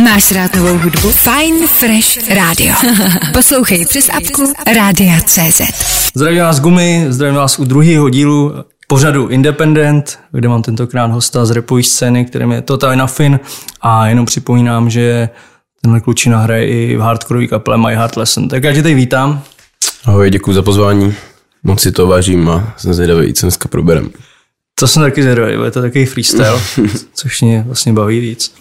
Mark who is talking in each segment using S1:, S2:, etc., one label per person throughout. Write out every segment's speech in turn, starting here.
S1: Máš rád novou hudbu? Fine Fresh Radio. Poslouchej přes apku Rádia CZ.
S2: Zdravím vás Gumy, zdravím vás u druhého dílu pořadu Independent, kde mám tentokrát hosta z repové scény, kterým je Total Nothing a jenom připomínám, že tenhle klučina hraje i v hardcore kapele My Heart Lesson. Tak já tě tady vítám.
S3: Ahoj, děkuji za pozvání. Moc si to vážím a jsem zvědavý, co dneska proberem.
S2: To jsem taky zvědavý, je to takový freestyle, což mě vlastně baví víc.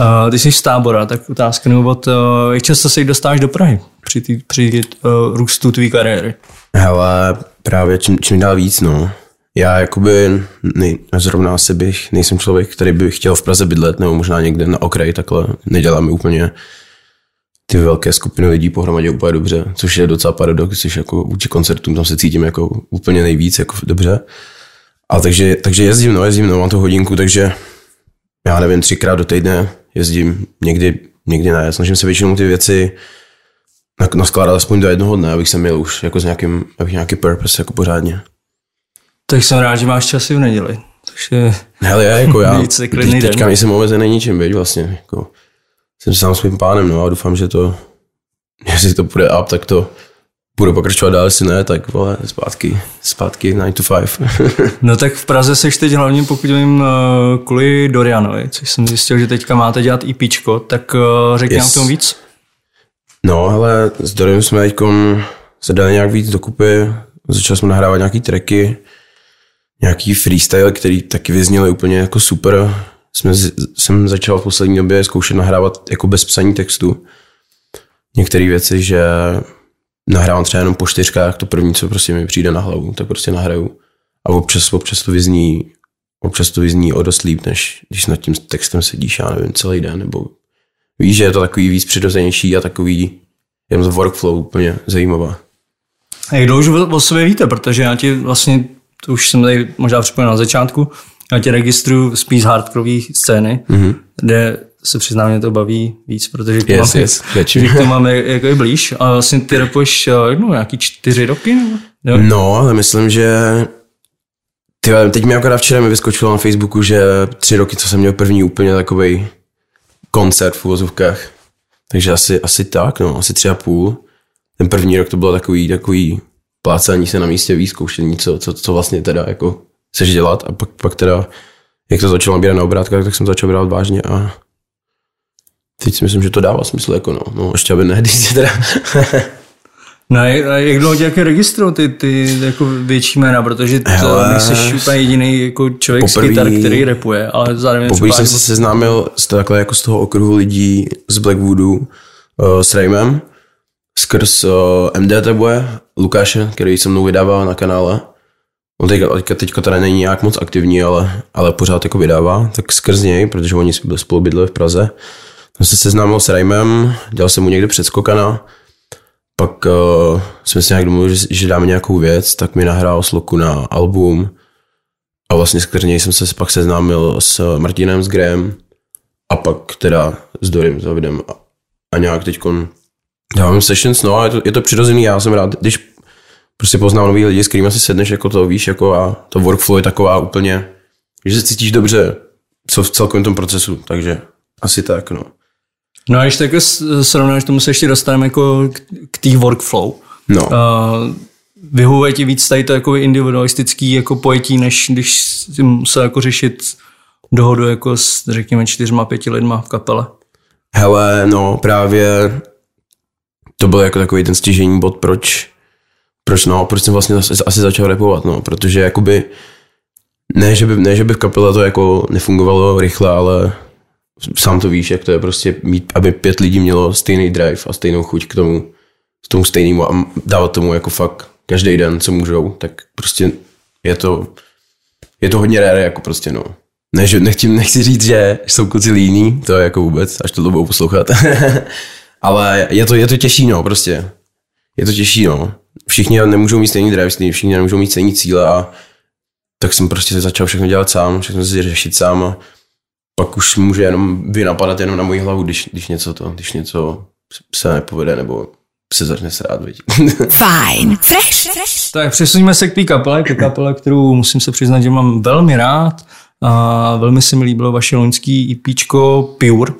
S2: Uh, ty jsi z tábora, tak otázka na úvod, uh, jak často se dostáváš do Prahy při, tý, při uh, růstu tvé kariéry?
S3: Hele, právě čím, čím dál víc, no. Já jakoby nej, zrovna asi bych, nejsem člověk, který by chtěl v Praze bydlet, nebo možná někde na okraji takhle. Neděláme úplně ty velké skupiny lidí pohromadě úplně dobře, což je docela paradox, což jako vůči koncertům tam se cítím jako úplně nejvíc jako dobře. A takže, takže jezdím, no, jezdím, no, mám tu hodinku, takže já nevím, třikrát do týdne jezdím, někdy, někdy ne. Snažím se většinou ty věci naskládat aspoň do jednoho dne, abych se měl už jako s nějakým, abych nějaký purpose jako pořádně.
S2: Tak jsem rád, že máš časy v neděli. Což je
S3: Hele, já, jako já, teď, teďka nejsem omezený ničím, veď vlastně. Jako, jsem sám svým pánem, no a doufám, že to, jestli to bude up, tak to budu pokračovat dál, jestli ne, tak vole, zpátky, zpátky 9 to 5.
S2: No tak v Praze seš teď hlavně, pokud vím, eh, kvůli Dorianovi, což jsem zjistil, že teďka máte dělat IPčko, tak eh, řekni
S3: Yes.
S2: nám k tomu víc.
S3: No, ale s Dorem jsme teď se dali nějak víc dokupy, začali jsme nahrávat nějaký tracky, nějaký freestyle, který taky vyzněly úplně jako super. Jsme, jsem začal v poslední době zkoušet nahrávat jako bez psaní textu. Některé věci, že nahrávám třeba jenom po čtyřkách, to první, co prostě mi přijde na hlavu, tak prostě nahraju. A občas, občas to vyzní občas to vyzní o dost líp, než když nad tím textem sedíš, já nevím, celý den, nebo víš, že je to takový víc přirozenější a takový jenom to workflow úplně zajímavá.
S2: A jak dlouho už o- sobě víte, protože já ti vlastně, to už jsem tady možná připomněl na začátku, já tě registruju spíš z hardcore scény, mm-hmm. kde se přiznám, mě to baví víc, protože k tomu
S3: Yes,
S2: máme,
S3: yes,
S2: k tomu máme jako i blíž. A vlastně ty rapuješ eh, no, nějaký čtyři roky? Nebo?
S3: No, ale myslím, že ty, teď mi akorát včera mi vyskočilo na Facebooku, že tři roky, co jsem měl první úplně takový koncert v uvozovkách. Takže asi, asi tak, no, asi tři a půl. Ten první rok to bylo takový, takový plácání se na místě, výzkoušení, co, co, co vlastně teda jako chceš dělat a pak, pak teda, jak to začalo nabírat na obrátkách, tak jsem začal brát vážně a teď si myslím, že to dává smysl, jako no, no ještě aby ne, když teda,
S2: No a jak- a jak dlouho tě jako registrují ty, ty jako větší jména, protože to
S3: Hele.
S2: nejsi úplně jediný jako člověk z
S3: Poprvý-
S2: kytar, který rapuje, ale zároveň
S3: Poprvé jsem se seznámil s takhle jako z toho okruhu lidí z Blackwoodu uh, s Raymem skrz uh, MD Boy, Lukáše, který se mnou vydává na kanále. On teďka, teďka, teďka teda není nějak moc aktivní, ale, ale pořád jako vydává, tak skrz něj, protože oni byli spolu bydleli v Praze. Jsem se seznámil s Raymem, dělal jsem mu někde předskokana, pak uh, jsme si nějak domluvili, že, že dáme nějakou věc, tak mi nahrál sloku na album, a vlastně skrz něj jsem se pak seznámil s Martinem, s Graham a pak teda s Dorym, s Davidem a, a nějak teď dělám sessions, no a je to, je to přirozený, já jsem rád, když prostě poznám nový lidi, s kterými si sedneš, jako to víš, jako a to workflow je taková úplně, že se cítíš dobře co v celkovém tom procesu, takže asi tak, no.
S2: No a když tak srovnáš, tomu se ještě dostaneme jako k, k té workflow.
S3: No,
S2: Uh, vyhovuje ti víc tady to jako individualistický jako pojetí, než když si musel jako řešit dohodu jako s, řekněme, čtyřma, pěti lidma v kapele.
S3: hele, no právě to byl jako takový ten stěžení bod, proč, proč no, proč jsem vlastně asi, asi začal repovat, no, protože jakoby ne, že by, ne, že by v kapele to jako nefungovalo rychle, ale sám to víš, jak to je prostě mít, aby pět lidí mělo stejný drive a stejnou chuť k tomu, k tomu stejnému a dávat tomu jako fakt každý den, co můžou, tak prostě je to, je to hodně rare, jako prostě no. Ne, že nechci, nechci říct, že jsou kluci líní, to je jako vůbec, až to budou poslouchat. Ale je to, je to těžší, no, prostě. Je to těžší, no. Všichni nemůžou mít stejný drive, všichni nemůžou mít stejný cíle a tak jsem prostě začal všechno dělat sám, všechno si řešit sám a pak už může jenom vynapadat jenom na moji hlavu, když, když něco to, když něco se nepovede nebo se začne srát, viď.
S1: Fajn. Fresh.
S2: Tak přesuníme se k té kapele, ke kapele, kterou musím se přiznat, že mám velmi rád. A velmi se mi líbilo vaše loňský EPčko Pure.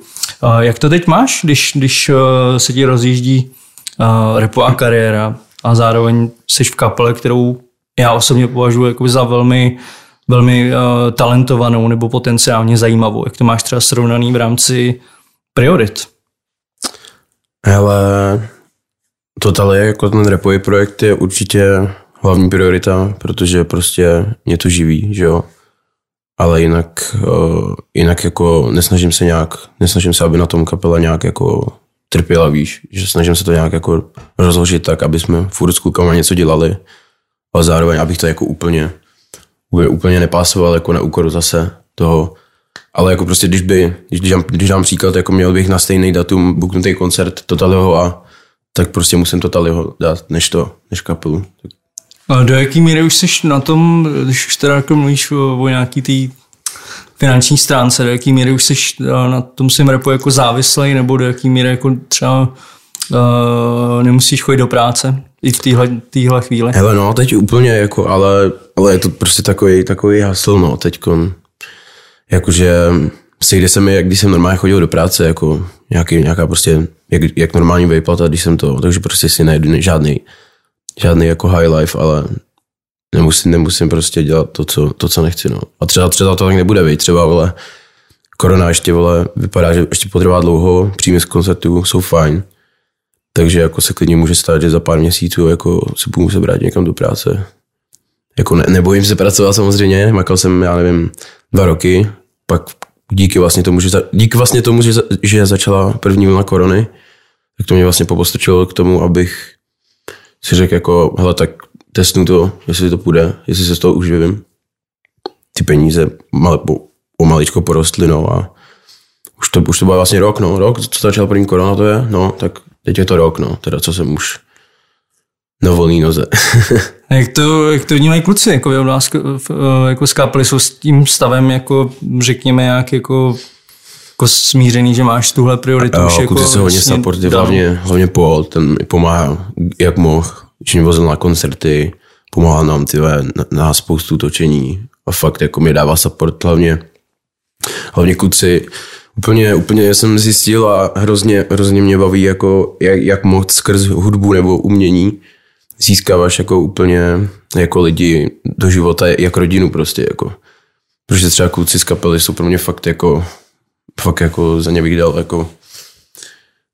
S2: Jak to teď máš, když, když se ti rozjíždí repová kariéra a zároveň jsi v kapele, kterou já osobně považuji jako za velmi, velmi talentovanou nebo potenciálně zajímavou. Jak to máš třeba srovnaný v rámci priorit?
S3: Hele, Total je jako ten repový projekt je určitě hlavní priorita, protože prostě mě to živí, že jo. Ale jinak, uh, jinak jako nesnažím se nějak, nesnažím se, aby na tom kapela nějak jako trpěla, víš, že snažím se to nějak jako rozložit tak, aby jsme furt s něco dělali, ale zároveň, abych to jako úplně, úplně, úplně nepásoval jako na úkor zase toho, ale jako prostě, když by, když, když, dám, když dám příklad, jako měl bych na stejný datum buknutý koncert Totaliho a tak prostě musím Totaliho dát, než to, než kapelu.
S2: A do jaký míry už jsi na tom, když už teda jako mluvíš o, o nějaký té finanční stránce, do jaký míry už jsi na tom svém repu jako závislej, nebo do jaký míry jako třeba uh, nemusíš chodit do práce i v téhle, chvíli?
S3: Hele no, teď úplně jako, ale, ale je to prostě takový, takový hasl, no, teďkon. Jakože sejde se jak když jsem normálně chodil do práce, jako nějaký, nějaká prostě, jak, jak normální výplata, když jsem to, takže prostě si najdu žádný, žádný jako high life, ale nemusím, nemusím prostě dělat to, co, to, co nechci, no. A třeba, třeba to tak nebude, vej, třeba, vole, korona ještě, vole, vypadá, že ještě potrvá dlouho, příjmy z koncertů jsou fajn, takže jako se klidně může stát, že za pár měsíců jako se budu muset brát někam do práce. Jako ne, nebojím se pracovat samozřejmě, makal jsem, já nevím, dva roky, pak díky vlastně tomu, že, za, díky vlastně tomu, že, že začala první vlna korony, tak to mě vlastně popostrčilo k tomu, abych si řekl jako, hele, tak testnu to, jestli to půjde, jestli se z toho uživím. Ty peníze mal, o maličko porostly, no a už to, už to byl vlastně rok, no, rok, co začala první korona to je, no, tak teď je to rok, no, teda co jsem už na volný noze.
S2: jak to, jak to vnímají kluci, jako, nás, jako skápali jsou s tím stavem, jako řekněme, jak jako jako smířený, že máš tuhle prioritu.
S3: Jo, už jako se hodně vlastně supporty, hlavně, hlavně Paul, ten mi pomáhá, jak mohl, když mě vozil na koncerty, pomáhá nám ty na, na spoustu točení a fakt jako mi dává support hlavně, hlavně kluci, Úplně, úplně jsem zjistil a hrozně, hrozně mě baví, jako jak, jak moc skrz hudbu nebo umění získáváš jako úplně jako lidi do života, jak rodinu prostě jako. Protože třeba kluci z kapely jsou pro mě fakt jako, fakt jako za ně bych dal jako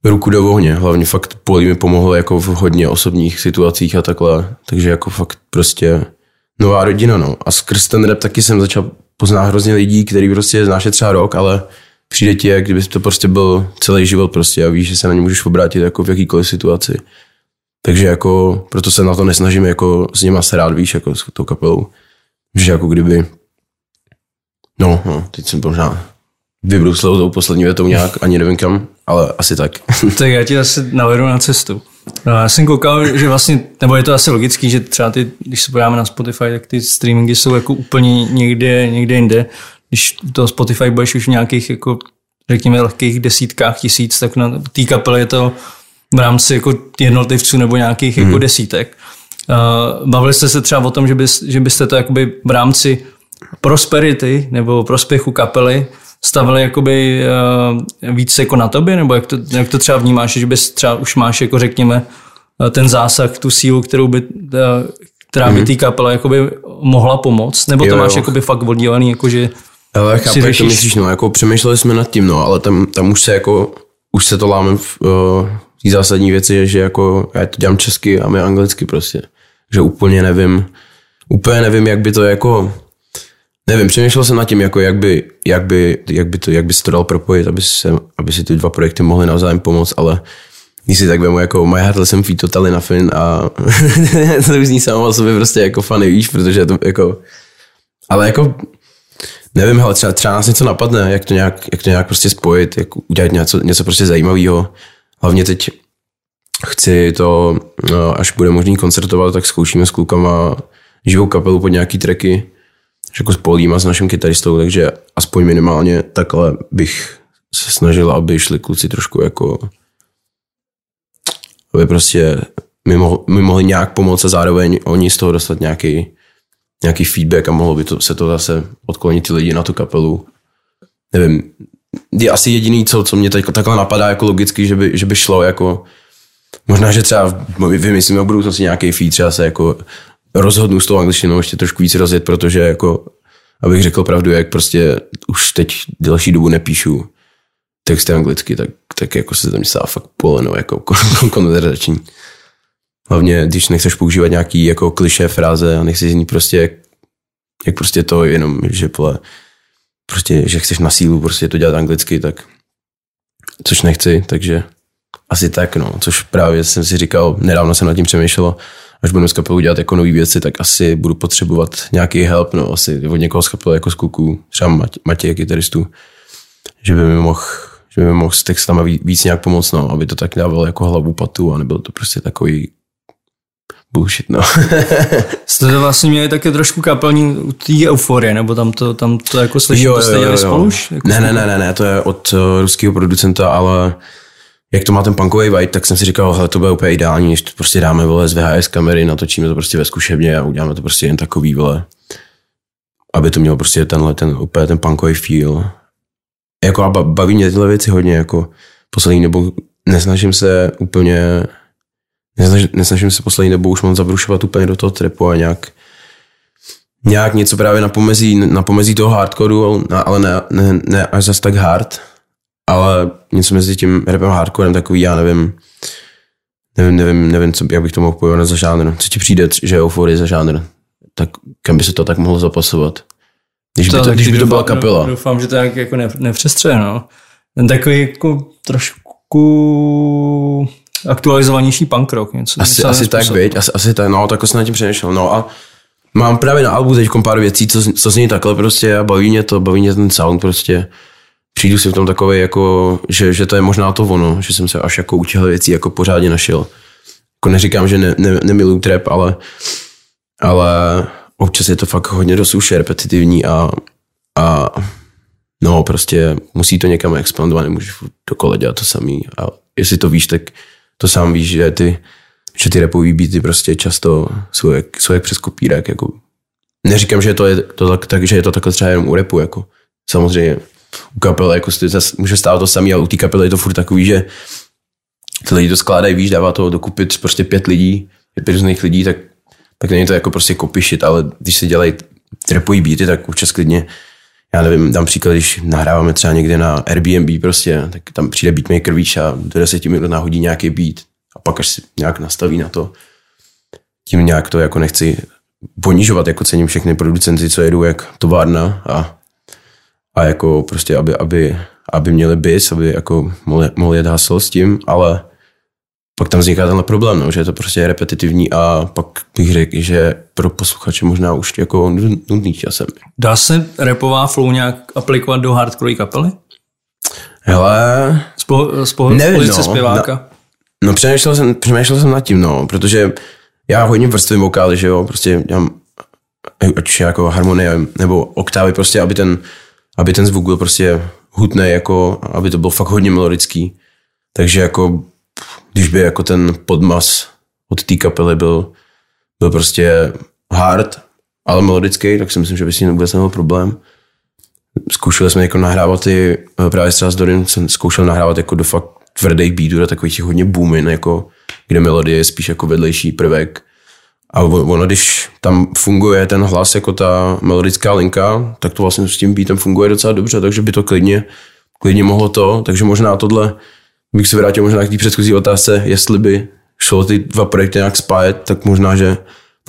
S3: ruku do ohně. Hlavně fakt Poli mi pomohlo jako v hodně osobních situacích a takhle. Takže jako fakt prostě nová rodina, no. A skrz ten rap taky jsem začal poznat hrozně lidí, který prostě znáš třeba rok, ale přijde ti, jak kdyby to prostě byl celý život prostě a víš, že se na ně můžeš obrátit jako v jakýkoliv situaci. Takže jako, proto se na to nesnažím jako s nima se rád, víš, jako s tou kapelou. Že jako kdyby, no, no teď jsem možná vybruslil tou poslední větou nějak, ani nevím kam, ale asi tak.
S2: tak já ti asi navedu na cestu. No, já jsem koukal, že vlastně, nebo je to asi logický, že třeba ty, když se podíváme na Spotify, tak ty streamingy jsou jako úplně někde, někde jinde. Když to Spotify budeš už v nějakých jako řekněme lehkých desítkách tisíc, tak na té kapele je to v rámci jako jednotlivců nebo nějakých jako hmm. jako desítek. Uh, bavili jste se třeba o tom, že, bys, že byste to jakoby v rámci prosperity nebo prospěchu kapely stavili jakoby uh, víc jako na tobě, nebo jak to, jak to třeba vnímáš, že bys třeba už máš jako řekněme uh, ten zásah, tu sílu, kterou by, uh, která by hmm. té kapele jakoby mohla pomoct, nebo to jo, máš jo. jakoby fakt oddělený, jakože
S3: ale chápu, jak to myslíš, no, jako přemýšleli jsme nad tím, no, ale tam, tam už se jako, už se to láme v, uh, té zásadní věci je, že jako já to dělám česky a my anglicky prostě. Že úplně nevím, úplně nevím, jak by to jako, nevím, přemýšlel jsem nad tím, jako jak by, jak by, jak by, to, jak by se to dal propojit, aby, se, aby si ty dva projekty mohly navzájem pomoct, ale když si tak vemu jako My Heart Listen Feet Totally Nothing a to už zní samo o sobě prostě jako funny, víš, protože to jako, ale jako nevím, ale třeba, třeba nás něco napadne, jak to nějak, jak to nějak prostě spojit, jak udělat něco, něco prostě zajímavého. Hlavně teď chci to, no, až bude možný koncertovat, tak zkoušíme s klukama živou kapelu pod nějaký tracky, jako s Polím a s naším kytaristou, takže aspoň minimálně takhle bych se snažil, aby šli kluci trošku jako aby prostě mi, mohl, mi mohli nějak pomoct a zároveň oni z toho dostat nějaký, nějaký feedback a mohlo by to, se to zase odklonit ty lidi na tu kapelu. Nevím, je asi jediný, co, co mě teď takhle napadá jako logicky, že by, že by šlo jako možná, že třeba vymyslím o budoucnosti nějaký feed, třeba se jako rozhodnu s tou angličtinou ještě trošku víc rozjet, protože jako abych řekl pravdu, jak prostě už teď delší dobu nepíšu texty anglicky, tak, tak jako se tam stává fakt poleno jako konverzační. Hlavně, když nechceš používat nějaký jako kliše fráze a nechceš ní prostě jak, jak prostě to jenom, že pole, prostě, že chceš na sílu prostě to dělat anglicky, tak což nechci, takže asi tak, no, což právě jsem si říkal, nedávno jsem nad tím přemýšlel, až budu z kapelu dělat jako nové věci, tak asi budu potřebovat nějaký help, no, asi od někoho z jako z kluků, třeba Matěj, kytaristů, že by mi mohl že by mi mohl s textama víc nějak pomoct, no, aby to tak dávalo jako hlavu patu a nebyl to prostě takový bullshit, no.
S2: Jste to vlastně měli také trošku kapelní u té euforie, nebo tam to, tam to jako slyším, jo, to jste dělali spolu
S3: Jako ne, ne, ne, ne, ne, to je od uh, ruského producenta, ale jak to má ten punkový vibe, tak jsem si říkal, hele, to bude úplně ideální, když to prostě dáme vole z VHS kamery, natočíme to prostě ve zkušebně a uděláme to prostě jen takový vole, aby to mělo prostě tenhle, ten, úplně ten punkový feel. Jako a baví mě tyhle věci hodně, jako poslední nebo nesnažím se úplně nesnažím, nesnažím se poslední dobou už moc zabrušovat úplně do toho trepu a nějak nějak něco právě na pomezí, na pomezí toho hardcoreu, ale ne, ne, ne až zase tak hard, ale něco mezi tím rapem a hardcorem takový, já nevím, nevím, nevím, nevím co, jak bych to mohl pojmenovat za žánr. Co ti přijde, že euforie za žánr? Tak kam by se to tak mohlo zapasovat? Když by to, to, když by to byla kapela.
S2: Doufám, že to jak jako nepřestře, no. Ten takový jako trošku aktualizovanější punk rock. Něco,
S3: asi, asi tak, viď? Asi, asi tak, no, tak jsem na tím přemýšlel. No a mám právě na albu teď pár věcí, co, co zní takhle prostě a baví mě to, baví mě ten sound prostě. Přijdu si v tom takové jako, že, že to je možná to ono, že jsem se až jako u těchto věcí jako pořádně našel. Jako neříkám, že ne, ne, nemiluju trap, ale, ale občas je to fakt hodně dost už repetitivní a, a no prostě musí to někam expandovat, nemůžeš dokola dělat to samý a jestli to víš, tak to sám víš, že ty, že ty repový beaty prostě často jsou jak, jsou jak přes kopírek, jako. Neříkám, že to je to tak, tak, že je to takhle třeba jenom u repu, jako. Samozřejmě u kapely jako zase může stát to samý, ale u té kapely je to furt takový, že ty lidi to skládají, víš, dává to dokupit prostě pět lidí, pět různých lidí, tak, tak není to jako prostě kopišit, ale když se dělají repový beaty, tak občas klidně já nevím, dám příklad, když nahráváme třeba někde na Airbnb prostě, tak tam přijde beatmaker, víš, a do deseti minut nahodí nějaký beat a pak až si nějak nastaví na to. Tím nějak to jako nechci ponižovat, jako cením všechny producenty, co jedou jak továrna a, a jako prostě, aby, aby, aby měli bis, aby jako mohli, mohli jet s tím, ale pak tam vzniká tenhle problém, no, že je to prostě repetitivní a pak bych řekl, že pro posluchače možná už jako nudný časem.
S2: Dá se repová flow nějak aplikovat do hardcore kapely?
S3: Hele...
S2: Z, po, z, po, nevím, no, zpěváka?
S3: No, no přemýšlel, jsem, přemýšlel jsem nad tím, no, protože já hodně vrstvím vokály, že jo, prostě já ať už jako harmonie nebo oktávy, prostě, aby ten, aby ten zvuk byl prostě hutný, jako, aby to bylo fakt hodně melodický. Takže jako když by jako ten podmas od té kapely byl, byl prostě hard, ale melodický, tak si myslím, že by s tím vůbec nebyl problém. Zkoušeli jsme jako nahrávat ty, eh, právě třeba s Dorin jsem zkoušel nahrávat jako do fakt tvrdých beatů, takových těch hodně boomin, jako, kde melodie je spíš jako vedlejší prvek. A ono, když tam funguje ten hlas jako ta melodická linka, tak to vlastně s tím beatem funguje docela dobře, takže by to klidně, klidně mohlo to, takže možná tohle bych se vrátil možná k té předchozí otázce, jestli by šlo ty dva projekty nějak spájet, tak možná, že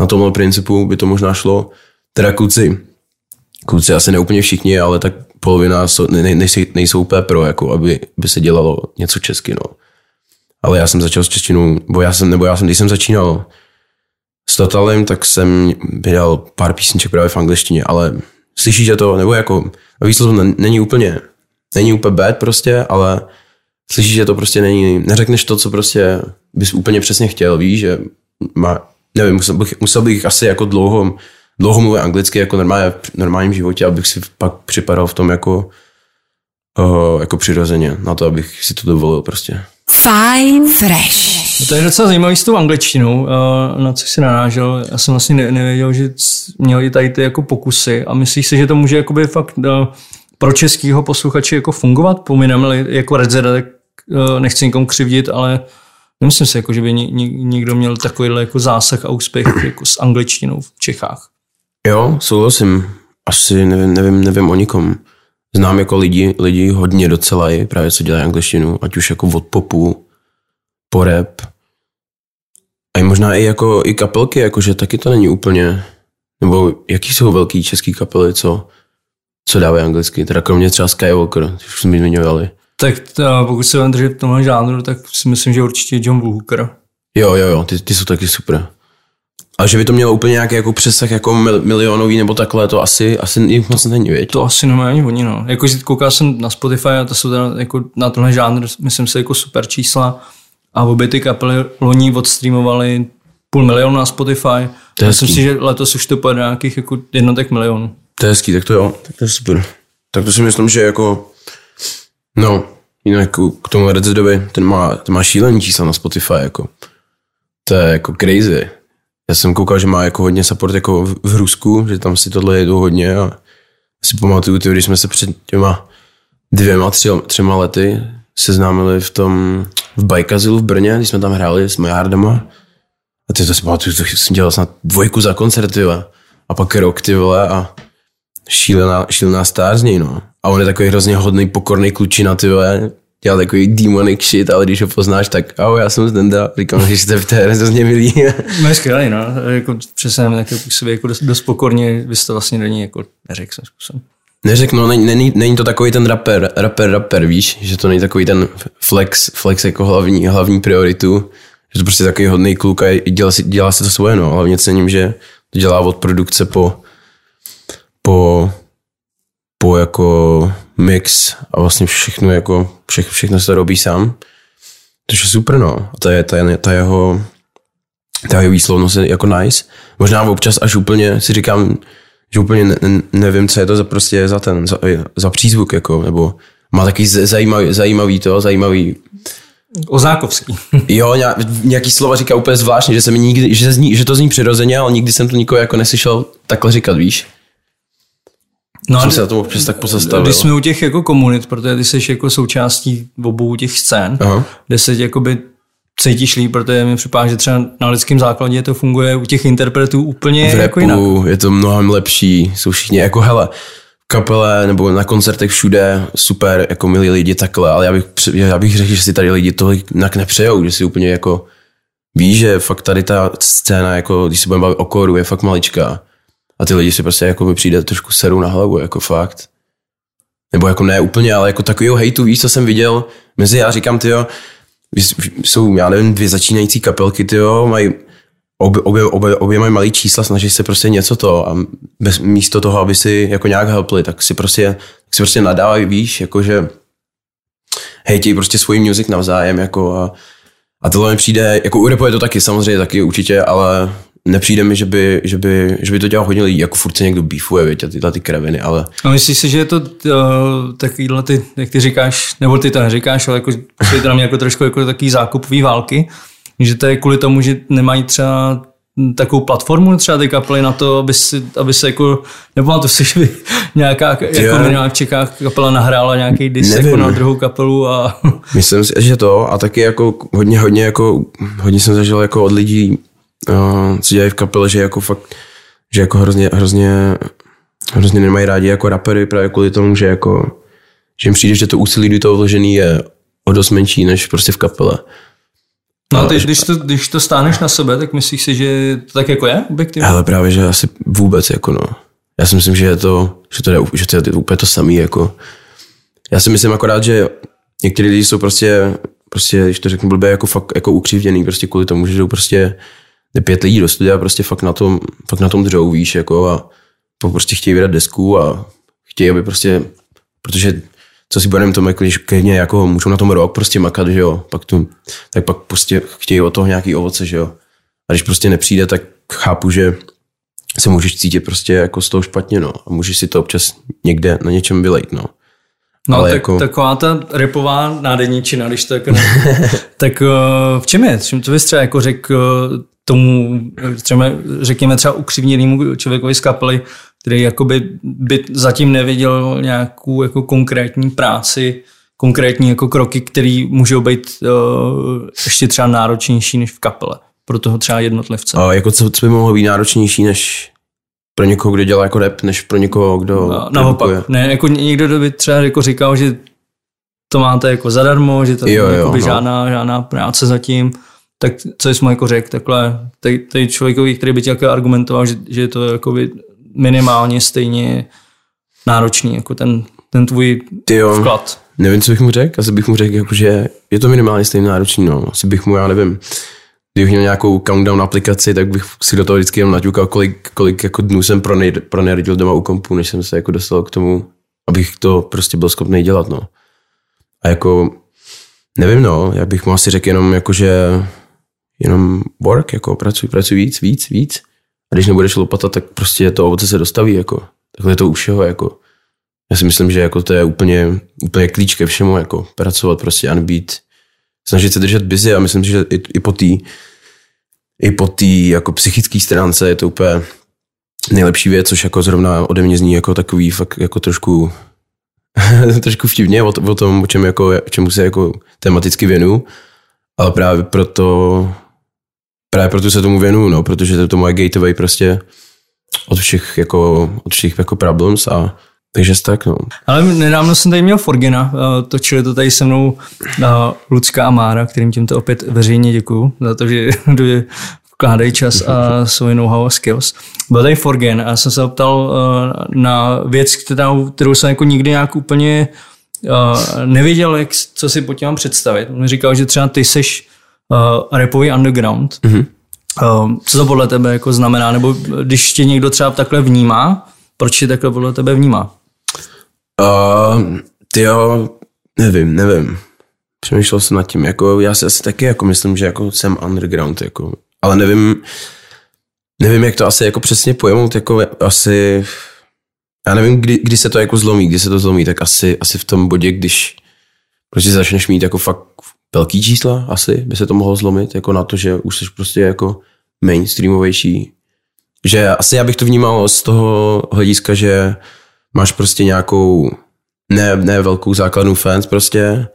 S3: na tomhle principu by to možná šlo. Teda kluci, kluci asi neúplně všichni, ale tak polovina jsou, ne, ne, nejsou úplně pro, jako aby by se dělalo něco česky, no. Ale já jsem začal s češtinou, nebo já jsem, nebo já jsem, když jsem začínal s Totalem, tak jsem vydal pár písniček právě v angličtině, ale slyšíte to, nebo jako výsledek není úplně, není úplně bad prostě, ale slyšíš, že to prostě není, neřekneš to, co prostě bys úplně přesně chtěl, víš, že má, nevím, musel bych, musel bych asi jako dlouho, dlouho mluvit anglicky jako normálně, v normálním životě, abych si pak připadal v tom jako, uh, jako přirozeně na to, abych si to dovolil prostě.
S1: Fine Fresh.
S2: No to je docela zajímavý s tou angličtinou, na co jsi narážel. Já jsem vlastně nevěděl, že měli tady ty jako pokusy a myslíš si, že to může jakoby fakt pro českého posluchače jako fungovat? Pomínám jako uh, nechci nikomu křivdit, ale nemyslím si, jako, že by někdo měl takovýhle jako zásah a úspěch jako s angličtinou v Čechách.
S3: Jo, souhlasím. Asi nevím, nevím, nevím o nikom. Znám jako lidi, lidi hodně docela i právě co dělají angličtinu, ať už jako od popu, po rap. A i možná i jako i kapelky, jakože taky to není úplně, nebo jaký jsou velký český kapely, co, co dávají anglicky, teda kromě třeba Skywalker, už jsme zmiňovali.
S2: Tak to, pokud se vám držet v tomhle žánru, tak si myslím, že určitě John Booker.
S3: Jo, jo, jo, ty, ty jsou taky super. A že by to mělo úplně nějaký jako přesah jako mil, milionový nebo takhle, to asi, asi moc není, věď?
S2: To asi nemá ani oni, no. Jako, koukal jsem na Spotify a to jsou teda jako na tenhle žánr, myslím si, jako super čísla. A obě ty kapely loni odstreamovali půl milionu na Spotify. To myslím si, že letos už to pojede nějakých jako jednotek milionů.
S3: To je hezký, tak to jo, tak to je super. Tak to si myslím, že jako, no, jinak k tomu Red Zedovi, ten má, ten má šílený čísla na Spotify, jako. To je jako crazy. Já jsem koukal, že má jako hodně support jako v Rusku, že tam si tohle jedou hodně a si pamatuju, ty, když jsme se před těma dvěma, tři, třema lety seznámili v tom, v Bajkazilu v Brně, když jsme tam hráli s Majardama. A ty to si pamatuju, to jsem dělal snad dvojku za koncert, ty A pak rok, ty vole, a šílená, šílená star z něj, no. A on je takový hrozně hodný, pokorný klučina, ty vole. Dělal takový demonic shit, ale když ho poznáš, tak ahoj, já jsem Zdenda, říkám, že jste v té hře hrozně milý.
S2: no je skvělý, no, jako přesně tak působí jako dost, dost pokorně, vy jste vlastně není jako neřekl jsem způsobem.
S3: Neřekl, no, není, není, není, to takový ten rapper, rapper, rapper, víš, že to není takový ten flex, flex jako hlavní, hlavní prioritu, že to prostě takový hodný kluk a dělá si, dělá si to svoje, no, hlavně cením, že to dělá od produkce po, po jako mix a vlastně všechno jako, vše, všechno se to robí sám. To je super, no. A to je ta, ta jeho ta jeho výslovnost je jako nice. Možná občas až úplně si říkám, že úplně ne, nevím, co je to za prostě za ten, za, za přízvuk, jako, nebo má taky zajímavý, zajímavý to, zajímavý
S2: Ozákovský.
S3: jo, nějaký slova říká úplně zvláštně, že, se mi nikdy, že, zní, že to zní přirozeně, ale nikdy jsem to nikoho jako neslyšel takhle říkat, víš? No, jsem se na tom občas tak pozastavil.
S2: Když jsme u těch jako komunit, protože ty jsi jako součástí obou těch scén, Aha. kde se jakoby cítíš líp, protože mi připadá, že třeba na lidském základě to funguje u těch interpretů úplně v jako jinak.
S3: je to mnohem lepší, jsou všichni jako hele, kapele nebo na koncertech všude super, jako milí lidi takhle, ale já bych, já bych řekl, že si tady lidi to jinak nepřejou, že si úplně jako víš, že fakt tady ta scéna, jako když se budeme bavit o koru, je fakt maličká a ty lidi si prostě jako přijde trošku seru na hlavu, jako fakt. Nebo jako ne úplně, ale jako takovýho hejtu, víš, co jsem viděl, mezi já říkám, ty jsou, já nevím, dvě začínající kapelky, ty mají obě, obě, obě, obě mají malý čísla, snaží se prostě něco to a bez, místo toho, aby si jako nějak helpli, tak si prostě, si prostě nadávají, víš, jakože hejtějí prostě svůj music navzájem, jako a, a tohle mi přijde, jako u je to taky samozřejmě, taky určitě, ale nepřijde mi, že by, že by, že by to dělal hodně lidí, jako furt se někdo beefuje, víte, tyhle ty kreviny, ale...
S2: A myslíš si, že je to uh, takovýhle ty, jak ty říkáš, nebo ty to neříkáš, ale jako, to na mě jako trošku jako takový zákupový války, že to je kvůli tomu, že nemají třeba takovou platformu třeba ty kapely na to, aby, si, aby se jako, nebo to si, že by nějaká jako v Čechách kapela nahrála nějaký disk jako na druhou kapelu a...
S3: Myslím si, že to a taky jako hodně, hodně jako, hodně jsem zažil jako od lidí, uh, co dělají v kapele, že jako fakt, že jako hrozně, hrozně, hrozně nemají rádi jako rapery právě kvůli tomu, že jako, že jim přijde, že to úsilí do toho vložený je o dost menší než prostě v kapele.
S2: No a ty, když to, když to stáneš na sebe, tak myslíš si, že to tak jako je objektivně?
S3: Ale právě, že asi vůbec jako no. Já si myslím, že je to, že to je, že to je úplně to samé jako. Já si myslím akorát, že někteří lidi jsou prostě, prostě, když to řeknu blbě, jako fakt jako ukřivděný, prostě kvůli tomu, že jdou prostě pět lidí do studia prostě fakt na tom, fakt na tom dřou, víš, jako a prostě chtějí vydat desku a chtějí, aby prostě, protože co si budeme to když klidně jako můžou na tom rok prostě makat, že jo, pak tu, tak pak prostě chtějí od toho nějaký ovoce, že jo. A když prostě nepřijde, tak chápu, že se můžeš cítit prostě jako z toho špatně, no. A můžeš si to občas někde na něčem vylejt, no.
S2: No, Ale tak, jako... taková ta repová nádeníčina, když to jako ne... tak v čem je? Čím to bys třeba jako řekl tomu, třeba, řekněme třeba ukřivněnému člověkovi z kapely, který jakoby by zatím neviděl nějakou jako konkrétní práci, konkrétní jako kroky, které můžou být uh, ještě třeba náročnější než v kapele pro toho třeba jednotlivce.
S3: A jako co, co by mohlo být náročnější než pro někoho, kdo dělá jako rap, než pro někoho, kdo
S2: no, Naopak, ne, jako někdo by třeba jako říkal, že to máte jako zadarmo, že to je no. žádná, žádná práce zatím, tak co jsi mu jako řekl, takhle, tady, člověkovi, který by ti jako argumentoval, že, že je to jako minimálně stejně náročný, jako ten, ten tvůj jo, vklad.
S3: Nevím, co bych mu řekl, asi bych mu řekl, jako, že je to minimálně stejně náročný, no. Asi bych mu, já nevím, kdybych měl nějakou countdown aplikaci, tak bych si do toho vždycky jenom naťukal, kolik, kolik jako dnů jsem pronerdil doma u kompu, než jsem se jako dostal k tomu, abych to prostě byl schopný dělat, no. A jako, nevím, no, já bych mu asi řekl jenom jako, že jenom work, jako pracuj, pracuj víc, víc, víc. A když nebudeš lopatat, tak prostě to ovoce se dostaví, jako. Takhle je to u všeho, jako. Já si myslím, že jako to je úplně, úplně klíč ke všemu, jako pracovat prostě a být, snažit se držet busy a myslím, že i, i po té i po té jako psychické stránce je to úplně nejlepší věc, což jako zrovna ode mě zní jako takový fakt jako trošku trošku vtipně o, o tom, o čem jako, čemu se jako tematicky věnu, ale právě proto právě proto se tomu věnu, no, protože to je to moje gateway prostě od všech jako, od všech jako problems a takže tak, no.
S2: Ale nedávno jsem tady měl Forgena, eh, točili to tady se mnou eh, Lucka a Mára, kterým tímto opět veřejně děkuju za to, že vkládají čas a svoje know-how a skills. Byl tady Forgen a jsem se ptal eh, na věc, kterou, kterou jsem jako nikdy nějak úplně nevěděl, jak, co si pod tím mám představit. On mi říkal, že třeba ty seš uh, rapový underground. Mm-hmm. Uh, co to podle tebe jako znamená? Nebo když tě někdo třeba takhle vnímá, proč tě takhle podle tebe vnímá?
S3: Uh, ty jo, nevím, nevím. Přemýšlel jsem nad tím, jako já si asi taky jako myslím, že jako jsem underground, jako, ale nevím, nevím, jak to asi jako přesně pojmout, jako asi, já nevím, kdy, kdy se to jako zlomí, kdy se to zlomí, tak asi, asi v tom bodě, když prostě začneš mít jako fakt velký čísla, asi by se to mohlo zlomit, jako na to, že už jsi prostě jako mainstreamovější. Že asi já bych to vnímal z toho hlediska, že máš prostě nějakou ne, ne velkou základnu fans prostě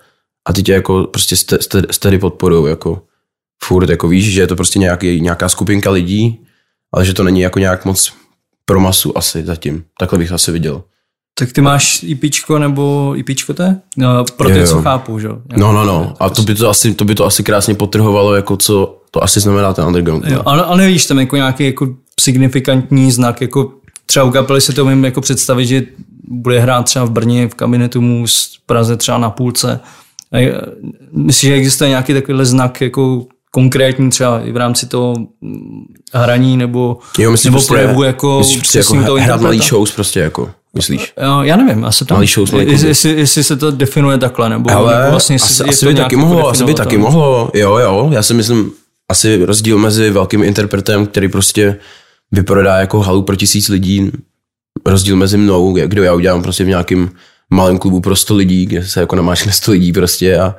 S3: a ty tě jako prostě steady podporují jako furt, jako víš, že je to prostě nějaký, nějaká skupinka lidí, ale že to není jako nějak moc pro masu asi zatím. Takhle bych asi viděl.
S2: Tak ty máš IPčko nebo IPčko to No, pro ty, co chápu, že?
S3: No, no, no. A to by to, asi, to by to asi krásně potrhovalo, jako co to asi znamená ten underground.
S2: Jo, ale, ale nevíš tam jako nějaký jako signifikantní znak, jako třeba u kapely si to umím jako představit, že bude hrát třeba v Brně v kabinetu Mus, v Praze třeba na půlce. Myslíš, že existuje nějaký takovýhle znak jako konkrétní třeba i v rámci toho hraní nebo,
S3: jo, myslím,
S2: nebo prostě, projevu jako,
S3: myslíš prostě jako toho hrát malý shows prostě jako, myslíš?
S2: Jo, já nevím, asi tam,
S3: malý shows,
S2: malý jestli, jestli, se to definuje takhle, nebo,
S3: Ale
S2: nebo
S3: vlastně asi, asi by taky mohlo, asi by taky mohlo, jo, jo, já si myslím, asi rozdíl mezi velkým interpretem, který prostě vyprodá jako halu pro tisíc lidí, rozdíl mezi mnou, kdo já udělám prostě v nějakém malém klubu pro 100 lidí, kde se jako nemáš na 100 lidí prostě a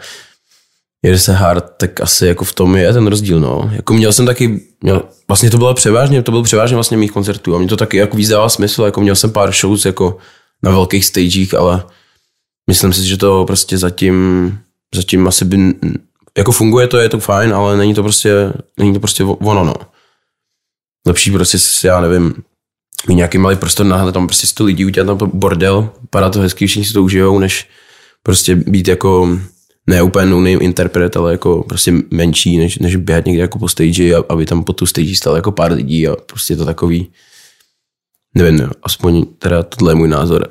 S3: jede se hard, tak asi jako v tom je ten rozdíl, no. Jako měl jsem taky, měl, vlastně to bylo převážně, to bylo převážně vlastně mých koncertů a mě to taky jako víc smysl, jako měl jsem pár shows jako na velkých stagech, ale myslím si, že to prostě zatím, zatím asi by, jako funguje to, je to fajn, ale není to prostě, není to prostě ono, no. Lepší prostě, já nevím, mít nějaký malý prostor na tam prostě 100 lidí, udělat tam bordel, padá to hezky, všichni si to užijou, než prostě být jako ne úplně no interpret, ale jako prostě menší, než, než běhat někde jako po stage, aby tam po tu stage stalo jako pár lidí a prostě to takový, nevím, ne, aspoň teda tohle je můj názor.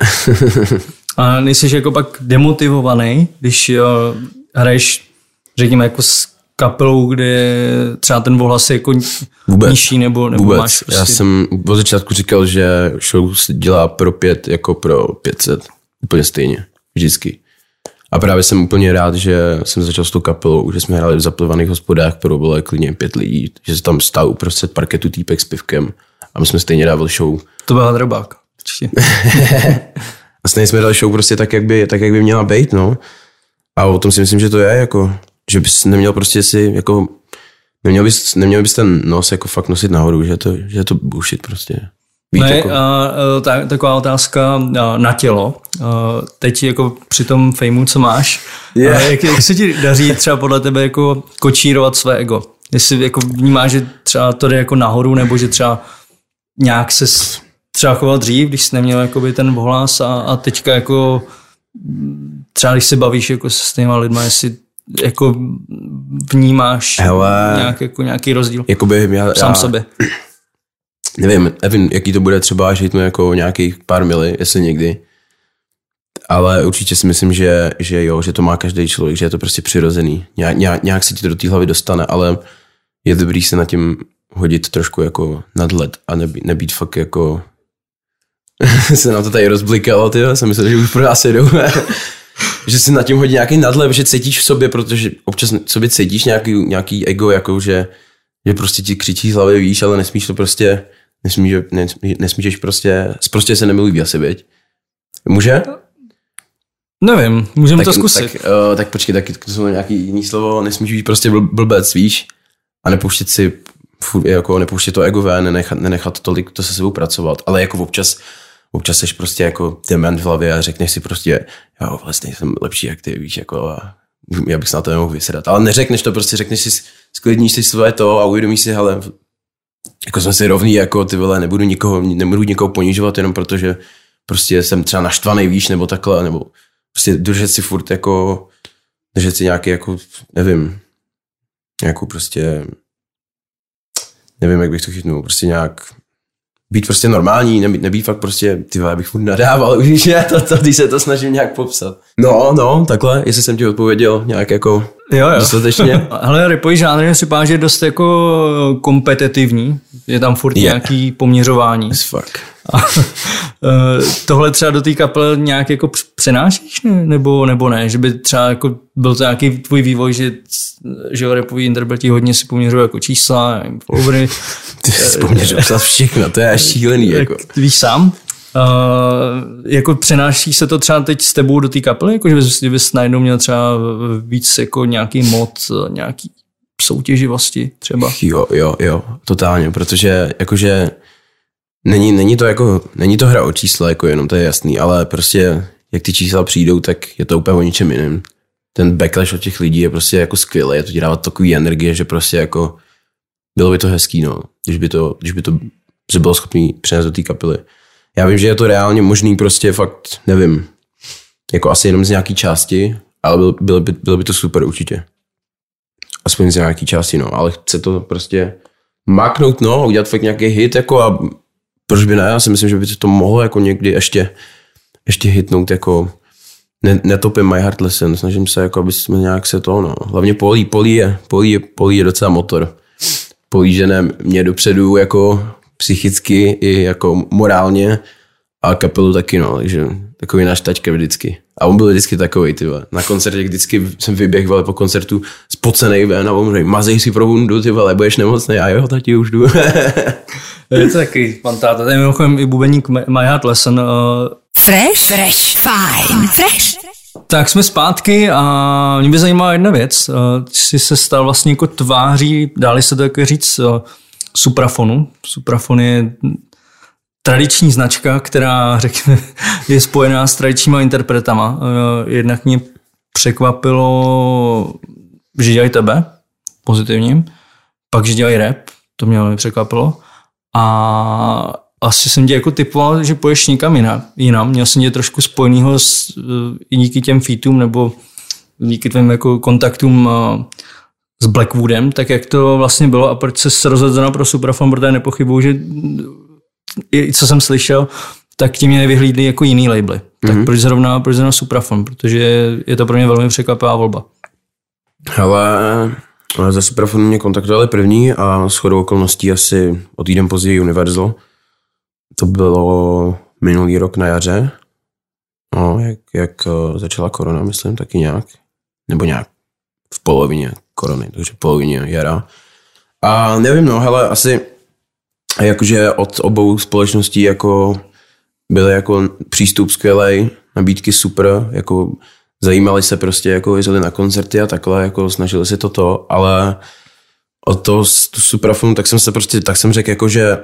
S2: a nejsi jako pak demotivovaný, když uh, hraješ, řekněme, jako s kapelou, kde třeba ten ohlas je jako Vůbec. nižší, nebo, nebo
S3: Vůbec.
S2: máš prostě...
S3: Já jsem od začátku říkal, že show se dělá pro pět jako pro 500. Úplně stejně. Vždycky. A právě jsem úplně rád, že jsem začal s tou kapelou, že jsme hráli v zaplivaných hospodách, pro bylo klidně pět lidí, že se tam stál uprostřed parketu týpek s pivkem a my jsme stejně dávali show.
S2: To byla drobák, určitě.
S3: a stejně jsme dali show prostě tak, jak by, tak, jak by měla být, no. A o tom si myslím, že to je, jako, že bys neměl prostě si, jako, neměl bys, neměl bys ten nos jako fakt nosit nahoru, že to, že to bullshit prostě. Víš,
S2: Ne,
S3: jako,
S2: a, a, tak, taková otázka a, na tělo. A, teď jako při tom fejmu, co máš,
S3: Je.
S2: a jak, jak se ti daří třeba podle tebe jako kočírovat své ego? Jestli jako vnímáš, že třeba to jde jako nahoru, nebo že třeba nějak se třeba choval dřív, když jsi neměl jakoby ten ohlas a, a teďka jako třeba když se bavíš jako se s těma lidma, jestli jako vnímáš
S3: Hele.
S2: nějak, jako nějaký rozdíl
S3: jakoby já,
S2: sám
S3: já,
S2: sobě.
S3: Nevím, nevím, jaký to bude třeba, že hitnu jako nějakých pár mily, jestli někdy. Ale určitě si myslím, že, že jo, že to má každý člověk, že je to prostě přirozený. Nějak, nějak, nějak se ti to do té hlavy dostane, ale je dobrý se na tím hodit trošku jako nad led a nebýt, nebýt fakt jako se nám to tady rozblikalo, ty jsem myslel, že už pro nás jedou. že si nad tím hodí nějaký nadhled, že cítíš v sobě, protože občas v sobě cítíš nějaký, nějaký ego, jako že, že prostě ti křičí z hlavy, víš, ale nesmíš to prostě, nesmíš, nesmí, nesmíš prostě, prostě se nemluví asi, věď? Může?
S2: Nevím, můžeme to zkusit.
S3: Tak, uh, tak počkej, tak to jsou nějaký jiný slovo, nesmíš být prostě bl, blbec, víš? A nepouštět si, furt, jako nepouštět to ego ven, nenechat, nenechat tolik to se sebou pracovat, ale jako občas, občas seš prostě jako dement v hlavě a řekneš si prostě, jo, vlastně jsem lepší jak ty, víš, jako a já bych se na to nemohl vysedat. Ale neřekneš to, prostě řekneš si, sklidníš si své to a uvědomíš si, hele, jako jsem si rovný, jako ty vole, nebudu nikoho, nebudu nikoho ponižovat jenom protože prostě jsem třeba naštvaný, víš, nebo takhle, nebo prostě držet si furt jako, držet si nějaký jako, nevím, nějakou prostě, nevím, jak bych to chytnul, prostě nějak, být prostě normální, nebýt, nebýt fakt prostě, ty vole, bych furt nadával, víš, ne, to, to, když se to snažím nějak popsat. No, no, takhle, jestli jsem ti odpověděl nějak jako
S2: Jo, jo.
S3: dostatečně.
S2: Hele, repový žánr mi připadá, že je dost jako kompetitivní. Je tam furt
S3: Je.
S2: yeah. nějaký poměřování.
S3: Yes, fuck.
S2: A, eh, tohle třeba do té kapely nějak jako př- přenášíš ne? nebo, nebo ne? Že by třeba jako byl to nějaký tvůj vývoj, že, že jo, repoví interpreti hodně si poměřují jako čísla, followery.
S3: Ty jsi vzpomněl, že psal všechno, to je až šílený, jako.
S2: Tak víš sám? Uh, jako přenáší se to třeba teď s tebou do té kapely, jako že bys, bys najednou měl třeba víc jako nějaký mod, eh, nějaký soutěživosti třeba.
S3: Jo, jo, jo, totálně, protože jakože není, není to jako, není to hra o čísla, jako jenom to je jasný, ale prostě jak ty čísla přijdou, tak je to úplně o ničem jiném. Ten backlash od těch lidí je prostě jako skvělý, je to ti dává takový energie, že prostě jako bylo by to hezký, no, když by to, když by to se bylo schopný přenést do té kapely. Já vím, že je to reálně možný prostě fakt, nevím, jako asi jenom z nějaký části, ale bylo, bylo, by, bylo by to super určitě aspoň z nějaký části, no, ale chce to prostě maknout, no, udělat fakt nějaký hit, jako a proč by ne, já si myslím, že by to mohlo jako někdy ještě, ještě hitnout, jako ne, netopím My Heart Lesson, snažím se, jako aby jsme nějak se to, no, hlavně polí, polí je, polí je, polí je docela motor, polí žene mě dopředu, jako psychicky i jako morálně. A kapelu taky, no, takže takový náš taťka vždycky. A on byl vždycky takový, ty vole. Na koncertě vždycky jsem vyběhl vole, po koncertu spocenej ven a on řekl, mazej si pro bundu, ty vole, budeš nemocný. A jo, tati, už jdu.
S2: Je to taky pan táta. To je mimochodem i bubeník My Heart Lesson. Uh,
S1: Fresh, fresh, fajn, fresh.
S2: tak jsme zpátky a mě by zajímala jedna věc. Uh, ty jsi se stal vlastně jako tváří, dáli se to jako říct, uh, Suprafonu. Suprafon je tradiční značka, která, řekněme, je spojená s tradičníma interpretama. Uh, jednak mě překvapilo, že dělají tebe, pozitivním, pak, že dělají rap, to mě velmi překvapilo. A asi jsem tě jako typoval, že poješ někam jinam. jinam. Měl jsem tě trošku spojenýho s, eh, i díky těm featům nebo díky tvým jako kontaktům eh, s Blackwoodem, tak jak to vlastně bylo a proč se rozhodl pro Suprafon, protože nepochybuju, že i co jsem slyšel, tak ti mě nevyhlídli jako jiný labely. Tak mm-hmm. proč zrovna, proč zrovna Suprafon? Protože je to pro mě velmi překvapivá volba.
S3: Ale ale za Superfon mě kontaktovali první a shodou okolností asi o týden později Universal. To bylo minulý rok na jaře. No, jak, jak eh, začala korona, myslím, taky nějak. Nebo nějak v polovině korony, takže v polovině jara. A nevím, no, hele, asi jakože od obou společností jako byl jako přístup skvělej, nabídky super, jako zajímali se prostě, jako jezdili na koncerty a takhle, jako snažili se toto, ale od toho suprafonu, tak jsem se prostě, tak jsem řekl jako, že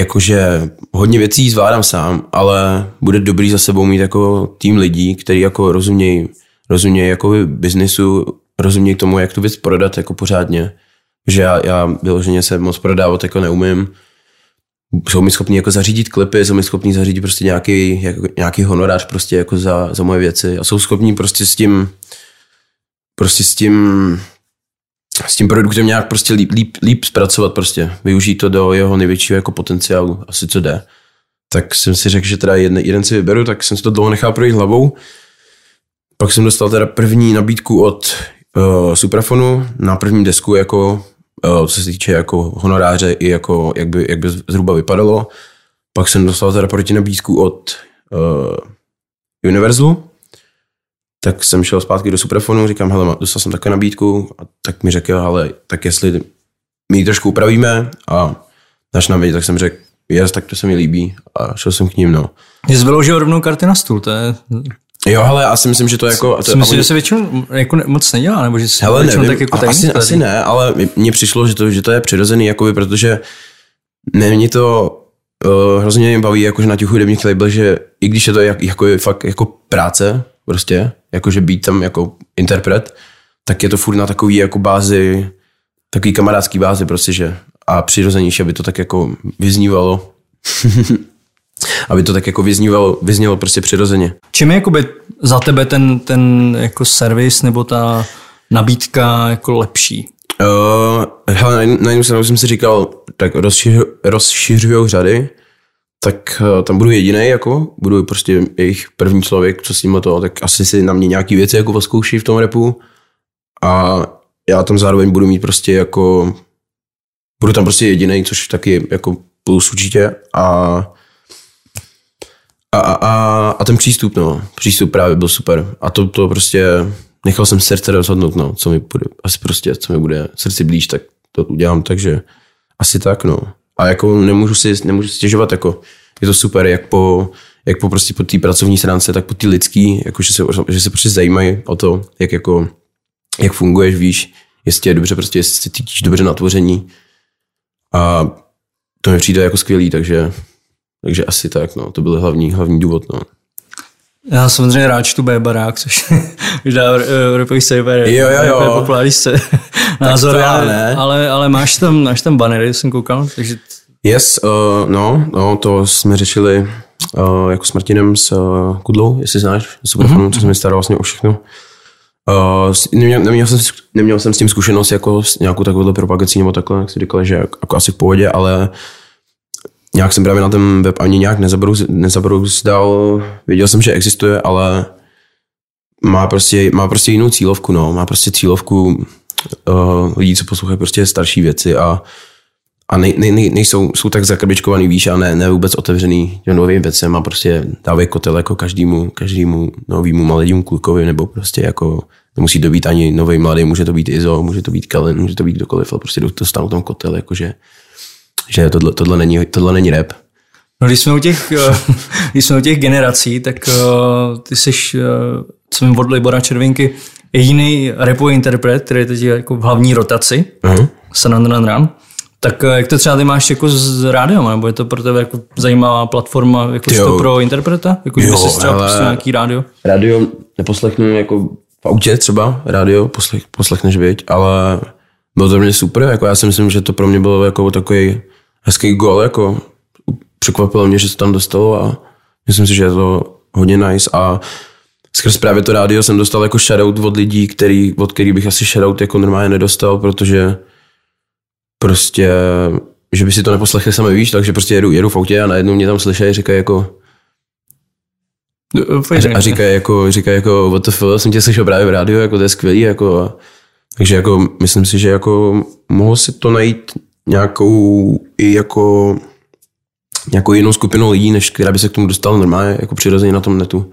S3: jakože hodně věcí zvládám sám, ale bude dobrý za sebou mít jako tým lidí, který jako rozumějí rozumějí jako biznisu, rozumějí tomu, jak tu věc prodat jako pořádně. Že já, já vyloženě se moc prodávat jako neumím. Jsou mi schopni jako zařídit klipy, jsou mi schopni zařídit prostě nějaký, jako, nějaký honorář prostě jako za, za moje věci a jsou schopni prostě s tím prostě s tím s tím produktem nějak prostě líp, líp, líp zpracovat prostě, využít to do jeho největšího jako potenciálu, asi co jde. Tak jsem si řekl, že teda jeden, jeden si vyberu, tak jsem si to dlouho nechal projít hlavou. Pak jsem dostal teda první nabídku od uh, Suprafonu na první desku, jako, co se týče jako honoráře i jako, jak by, jak by zhruba vypadalo. Pak jsem dostal teda proti nabídku od uh, Universalu, tak jsem šel zpátky do Suprafonu, říkám, hele, dostal jsem také nabídku, a tak mi řekl, ale tak jestli my ji trošku upravíme a dáš nám vědět, tak jsem řekl, jes, tak to se mi líbí a šel jsem k ním, no.
S2: Jsi vyložil rovnou karty na stůl, to je...
S3: Jo, ale já si myslím, že to jako...
S2: To, myslím, že se většinou jako moc nedělá, nebo že se hele, většinou nevím, tak jako
S3: asi, asi, ne, ale mně přišlo, že to, že to je přirozený, jakoby, protože není to uh, hrozně mě baví, jakože na těch hudebních labelech, že i když je to jak, jako, fakt jako práce, prostě, jakože být tam jako interpret, tak je to furt na takový jako bázi, takový kamarádský bázi prostě, že a přirozenější, aby to tak jako vyznívalo. aby to tak jako vyznívalo, vyznělo prostě přirozeně.
S2: Čím je jakoby za tebe ten, ten jako servis nebo ta nabídka jako lepší?
S3: Uh, hele, na, na jednu stranu jsem si říkal, tak rozšiř, rozšiřují řady, tak uh, tam budu jediný, jako, budu prostě jejich první člověk, co s ním to, tak asi si na mě nějaký věci jako zkouší v tom repu a já tam zároveň budu mít prostě jako, budu tam prostě jediný, což taky jako plus určitě a a, a, a ten přístup, no, přístup právě byl super. A to, to prostě, nechal jsem srdce rozhodnout, no, co mi bude, asi prostě, co mi bude srdci blíž, tak to udělám, takže asi tak, no. A jako nemůžu si, nemůžu stěžovat, jako je to super, jak po, jak po prostě po té pracovní stránce, tak po té lidský, jako že se, že se prostě zajímají o to, jak jako, jak funguješ, víš, jestli je dobře, prostě jestli se cítíš dobře na tvoření. A to mi přijde jako skvělý, takže takže asi tak, no, to byl hlavní, hlavní důvod, no.
S2: Já samozřejmě rád čtu B barák, což už dá Europový server.
S3: Jo, jo, jo.
S2: Populární se názor, ale, ne. ale, ale, máš tam, máš tam bannery, jsem koukal, takže...
S3: Yes, uh, no, no, to jsme řešili uh, jako s Martinem s uh, Kudlou, jestli znáš, s mm-hmm. co jsem mi staral vlastně o všechno. Uh, neměl, neměl, jsem, neměl jsem s tím zkušenost jako s nějakou takovou propagací nebo takhle, jak si říkal, že jako asi v pohodě, ale nějak jsem právě na ten web ani nějak nezabrouzdal. Věděl jsem, že existuje, ale má prostě, má prostě jinou cílovku, no. Má prostě cílovku uh, lidí, co poslouchají prostě starší věci a, a nej, nej, nej, nejsou, jsou tak zakrbičkovaný, víš, a ne, ne vůbec otevřený novým věcem a prostě dávají kotel jako každému, každému novýmu mladému klukovi, nebo prostě jako nemusí to být ani nový mladý, může to být Izo, může to být Kellen, může to být kdokoliv, ale prostě dostanou tam kotel, jakože že tohle, tohle, není, tohle není rap.
S2: No, když jsme u těch, eh, když jsme u těch generací, tak uh, ty jsi, uh, co mi od Libora Červinky, jediný rapový interpret, který je teď jako v hlavní rotaci, uh-huh. San Run. Tak jak to třeba ty máš jako s rádiem, nebo je to pro tebe jako zajímavá platforma jako to pro interpreta? Jako jo, jsi třeba ale... nějaký rádio?
S3: Rádio neposlechnu jako v autě třeba, rádio poslech, poslechneš věď, ale bylo to mě super, jako já si myslím, že to pro mě bylo jako takový hezký gol, jako překvapilo mě, že se tam dostalo a myslím si, že je to hodně nice a skrz právě to rádio jsem dostal jako shoutout od lidí, který, od kterých bych asi shoutout jako normálně nedostal, protože prostě, že by si to neposlechli sami, víš, takže prostě jedu, jedu v autě a najednou mě tam slyšejí, říkají jako a, a říkají jako, říkají jako, what the fuck, jsem tě slyšel právě v rádiu, jako to je skvělý, jako, takže jako myslím si, že jako mohl si to najít nějakou i jako nějakou jinou skupinu lidí, než která by se k tomu dostala normálně, jako přirozeně na tom netu.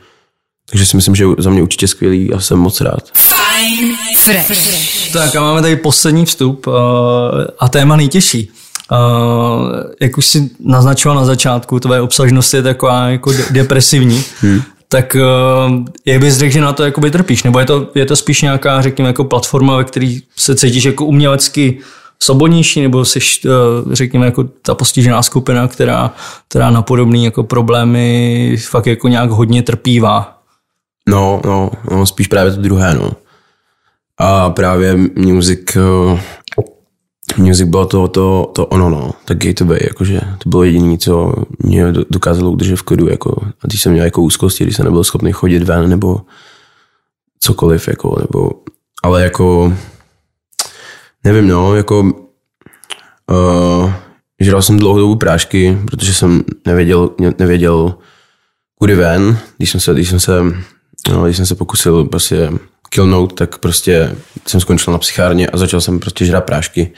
S3: Takže si myslím, že za mě určitě skvělý a jsem moc rád. Fine
S2: fresh. Tak a máme tady poslední vstup uh, a téma nejtěžší. Uh, jak už si naznačoval na začátku, tvoje obsažnost je taková jako de- depresivní. Hmm. Tak uh, jak bys řekl, že na to jakoby trpíš? Nebo je to, je to spíš nějaká, řekněme, jako platforma, ve které se cítíš jako umělecky svobodnější, nebo jsi, eh, řekněme, jako ta postižená skupina, která, která na podobné jako problémy fakt jako nějak hodně trpívá?
S3: No, no, no, spíš právě to druhé, no. A právě music, uh, music bylo to, to, to ono, no, tak gateway, jakože to bylo jediné, co mě dokázalo udržet v klidu, jako, a když jsem měl jako úzkosti, když jsem nebyl schopný chodit ven, nebo cokoliv, jako, nebo, ale jako, nevím, no, jako, uh, žral jsem dlouhou dobu prášky, protože jsem nevěděl, nevěděl, kudy ven, když jsem se, když jsem se, no, když jsem se pokusil prostě killnout, tak prostě jsem skončil na psychárně a začal jsem prostě žrát prášky.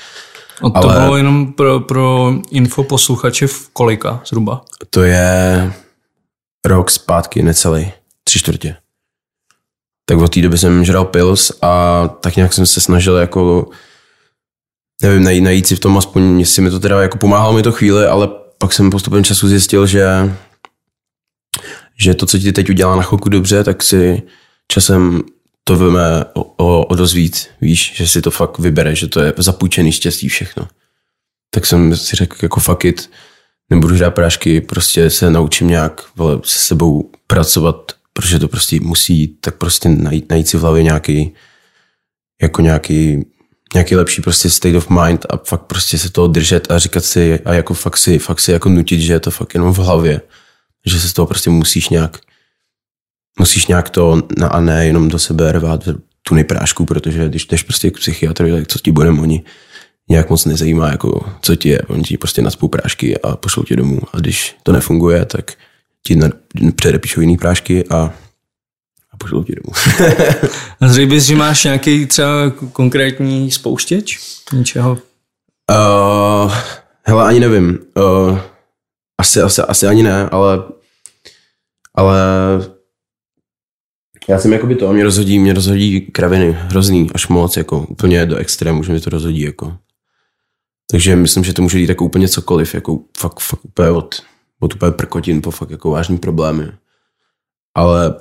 S2: A to Ale bylo jenom pro, pro info posluchače v kolika zhruba?
S3: To je rok zpátky, necelý, tři čtvrtě. Tak od té doby jsem žral pils a tak nějak jsem se snažil jako nevím, najít, najít si v tom aspoň, jestli mi to teda jako pomáhalo mi to chvíli, ale pak jsem postupem času zjistil, že že to, co ti teď udělá na chvilku dobře, tak si časem to víme o, o, o dost víc, víš, že si to fakt vybere, že to je zapůjčený štěstí všechno. Tak jsem si řekl jako fuck it, nebudu hrát prášky, prostě se naučím nějak vole, se sebou pracovat, protože to prostě musí tak prostě najít, najít si v hlavě nějaký jako nějaký, nějaký lepší prostě state of mind a fakt prostě se toho držet a říkat si a jako fakt si, fakt si jako nutit, že je to fakt jenom v hlavě, že se z toho prostě musíš nějak musíš nějak to na a ne jenom do sebe rvát tu nejprášku, protože když jdeš prostě k psychiatrovi, tak co ti budeme oni nějak moc nezajímá, jako co ti je, oni ti prostě naspou prášky a pošlou tě domů. A když to nefunguje, tak ti předepíšou jiný prášky a a pošlou tě domů.
S2: a řekl bys, že máš nějaký třeba konkrétní spouštěč něčeho?
S3: Uh, hele, ani nevím. Uh, asi, asi, asi ani ne, ale ale já jsem jakoby to, mě rozhodí, mě rozhodí kraviny, hrozný, až moc, jako úplně do extrému, že mi to rozhodí, jako. Takže myslím, že to může jít jako úplně cokoliv, jako fakt, fakt úplně od, od úplně prkotin po fakt jako vážný problémy. Ale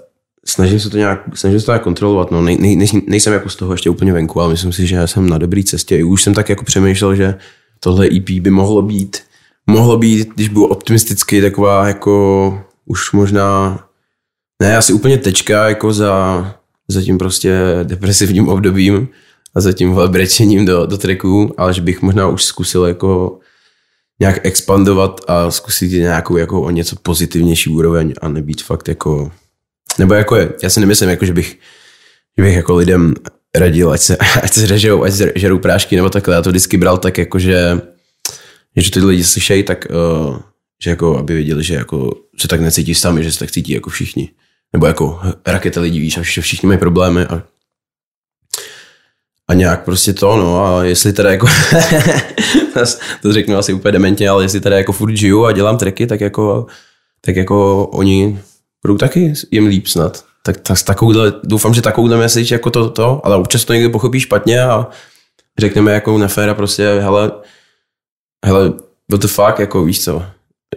S3: snažím se to nějak, snažím se to nějak kontrolovat, no, nej, nej, nejsem jako z toho ještě úplně venku, ale myslím si, že jsem na dobré cestě. Už jsem tak jako přemýšlel, že tohle EP by mohlo být, mohlo být, když budu optimistický, taková jako už možná ne, asi úplně tečka jako za, za tím prostě depresivním obdobím a za tím brečením do, do tracků, ale že bych možná už zkusil jako nějak expandovat a zkusit nějakou jako o něco pozitivnější úroveň a nebýt fakt jako, nebo jako je, já si nemyslím jako, že bych, že bych jako lidem radil, ať se, ať se řežou, ať se žerou prášky nebo takhle, já to vždycky bral tak jako, že, že ty lidi slyšejí, tak uh, že jako, aby věděli, že jako se tak necítí sami, že se tak cítí jako všichni. Nebo jako raketa lidí, víš, a všichni mají problémy a, a nějak prostě to, no a jestli teda jako, to řeknu asi úplně dementně, ale jestli teda jako furt žiju a dělám treky, tak jako, tak jako oni budou taky jim líp snad. Tak, tak takovouhle, doufám, že takovouhle message jako to, to, ale občas to někdy pochopí špatně a řekneme jako neféra prostě, hele, hele, what the fuck, jako víš co,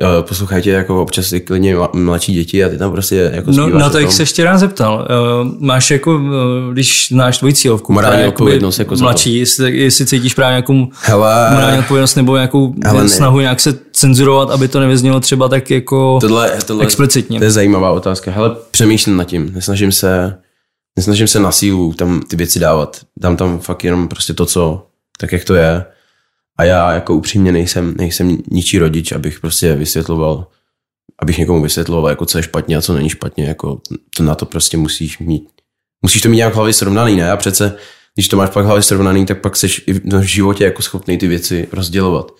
S3: Eh, poslouchajte jako občas i klidně mladší děti a ty tam prostě jako
S2: No na to, jak se ještě rád zeptal. Eh, máš jako, eh, když znáš tvoji cílovku,
S3: morální odpovědnost jako
S2: mladší, jestli, jestli cítíš právě nějakou Hele, morální odpovědnost nebo nějakou Hele, snahu nějak se cenzurovat, aby to nevyznělo třeba tak jako tohle, tohle, explicitně.
S3: To je zajímavá otázka. Hele, přemýšlím nad tím. Nesnažím se, nesnažím se na sílu tam ty věci dávat. Dám tam fakt jenom prostě to, co, tak jak to je a já jako upřímně nejsem, nejsem ničí rodič, abych prostě vysvětloval, abych někomu vysvětloval, jako co je špatně a co není špatně. Jako to na to prostě musíš mít. Musíš to mít nějak v hlavě srovnaný, ne? A přece, když to máš pak v hlavě srovnaný, tak pak jsi v životě jako schopný ty věci rozdělovat.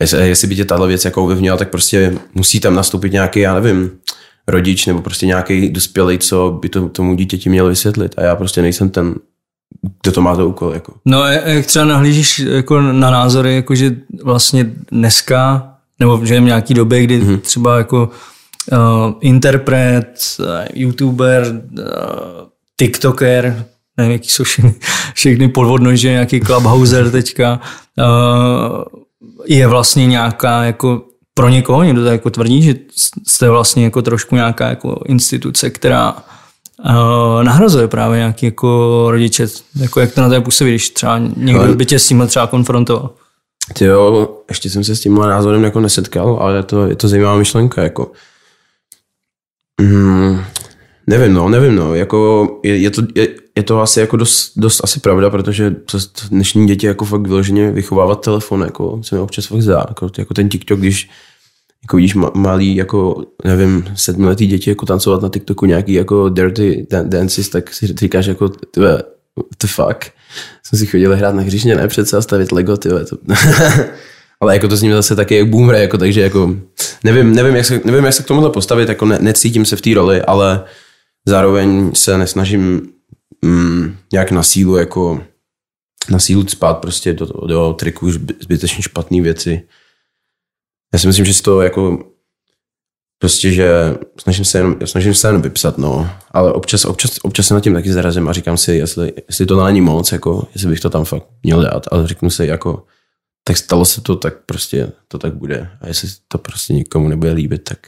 S3: Jestli, jestli by tě tahle věc jako ovlivnila, tak prostě musí tam nastoupit nějaký, já nevím, rodič nebo prostě nějaký dospělý, co by to, tomu dítěti měl vysvětlit. A já prostě nejsem ten kdo to má za úkol. Jako.
S2: No jak třeba nahlížíš jako na názory, jako že vlastně dneska, nebo že v nějaký době, kdy mm-hmm. třeba jako uh, interpret, uh, youtuber, uh, tiktoker, nevím, jaký jsou všechny, všechny podvodnože, nějaký clubhouser teďka, uh, je vlastně nějaká jako pro někoho, někdo to jako tvrdí, že jste vlastně jako trošku nějaká jako instituce, která uh, nahrazuje právě nějaký jako rodiče, jako jak to na té působí, když třeba někdo by tě s tím třeba konfrontoval.
S3: Ty jo, ještě jsem se s tímhle názorem jako nesetkal, ale je to, je to zajímavá myšlenka, jako. Mm, nevím, no, nevím, no, jako je, je to, je, je, to asi jako dost, dost asi pravda, protože dnešní děti jako fakt vyloženě vychovávat telefon, jako se mi občas fakt zdá, jako, jako ten TikTok, když jako vidíš malý, jako, nevím, sedmiletý děti jako tancovat na TikToku nějaký jako dirty dances, tak si říkáš jako, tyhle, what the fuck. Jsem si chodil hrát na hřišně, ne přece a stavit Lego, tyhle, to... Ale jako to s ním zase taky jak boomre, jako, takže jako nevím, nevím, jak se, nevím, jak se k tomuhle postavit, jako ne, necítím se v té roli, ale zároveň se nesnažím mm, nějak na sílu jako na sílu spát prostě do, do triku zbytečně špatné věci. Já si myslím, že si to jako prostě, že snažím se jenom, snažím se jenom vypsat, no, ale občas, občas, občas se nad tím taky zarazím a říkám si, jestli, jestli to není moc, jako, jestli bych to tam fakt měl dát, ale řeknu si, jako, tak stalo se to, tak prostě to tak bude. A jestli to prostě nikomu nebude líbit, tak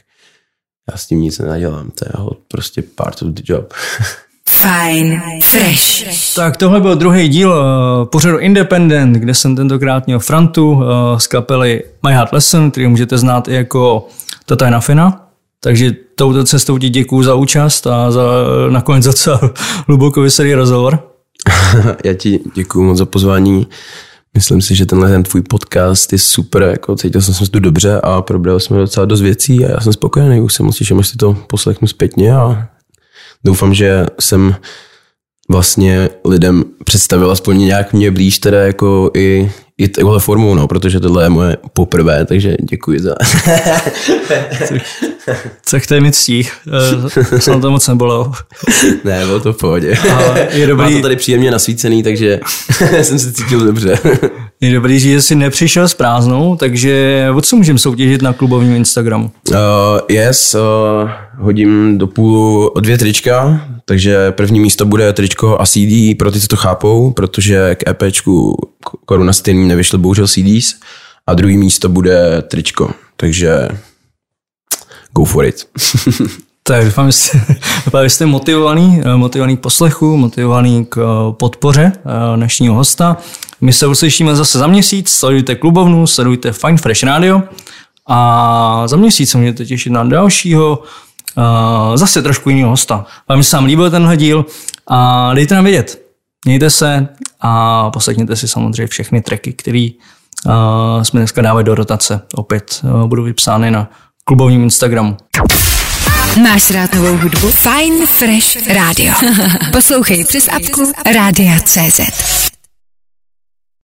S3: já s tím nic nenadělám. To je prostě part of the job.
S1: Fine Fresh.
S2: Tak tohle byl druhý díl uh, pořadu Independent, kde jsem tentokrát měl Frantu uh, z kapely My Heart Lesson, který můžete znát i jako Tatajna Fina. Takže touto cestou ti děkuju za účast a za nakonec za hluboko vysedý rozhovor.
S3: Já ti děkuju moc za pozvání. Myslím si, že tenhle ten tvůj podcast je super, jako cítil jsem se tu dobře a probral jsme docela dost věcí a já jsem spokojený, už se moc těším, až si to poslechnu zpětně a doufám, že jsem vlastně lidem představil aspoň nějak mě blíž teda jako i, i tohle formou, no, protože tohle je moje poprvé, takže děkuji za...
S2: Co chtěj mi ctí, uh, jsem to moc nebolel.
S3: ne, bylo to v pohodě. A je dobrý... Má to tady příjemně nasvícený, takže jsem se cítil dobře.
S2: Je dobrý, že jsi nepřišel s prázdnou, takže o co můžeme soutěžit na klubovním Instagramu?
S3: Uh, yes, uh, hodím do půlu o dvě trička, takže první místo bude tričko a CD pro ty, co to chápou, protože k EPčku Koruna stejný nevyšly bohužel CDs a druhý místo bude tričko, takže go for it.
S2: tak doufám, že jste, doufám, že jste motivovaný, eh, motivovaný k poslechu, motivovaný k eh, podpoře eh, dnešního hosta. My se uslyšíme zase za měsíc, sledujte klubovnu, sledujte Fine Fresh Radio a za měsíc se můžete těšit na dalšího, zase trošku jiného hosta. Vám se vám líbil tenhle díl a dejte nám vědět. Mějte se a poslechněte si samozřejmě všechny tracky, které jsme dneska dávali do rotace. Opět budou vypsány na klubovním Instagramu.
S1: Máš rád novou hudbu? Fine Fresh Radio. Poslouchej přes apku Rádia.cz.